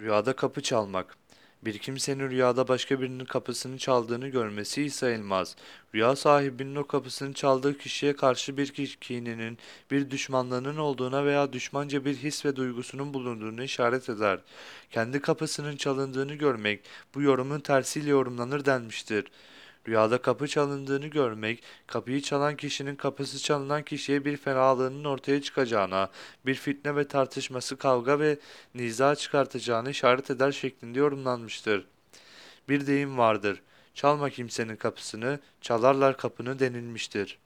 Rüyada kapı çalmak. Bir kimsenin rüyada başka birinin kapısını çaldığını görmesi sayılmaz. Rüya sahibinin o kapısını çaldığı kişiye karşı bir ki- kininin, bir düşmanlığının olduğuna veya düşmanca bir his ve duygusunun bulunduğunu işaret eder. Kendi kapısının çalındığını görmek bu yorumun tersiyle yorumlanır denmiştir. Rüyada kapı çalındığını görmek, kapıyı çalan kişinin kapısı çalınan kişiye bir fenalığının ortaya çıkacağına, bir fitne ve tartışması kavga ve niza çıkartacağını işaret eder şeklinde yorumlanmıştır. Bir deyim vardır. Çalma kimsenin kapısını, çalarlar kapını denilmiştir.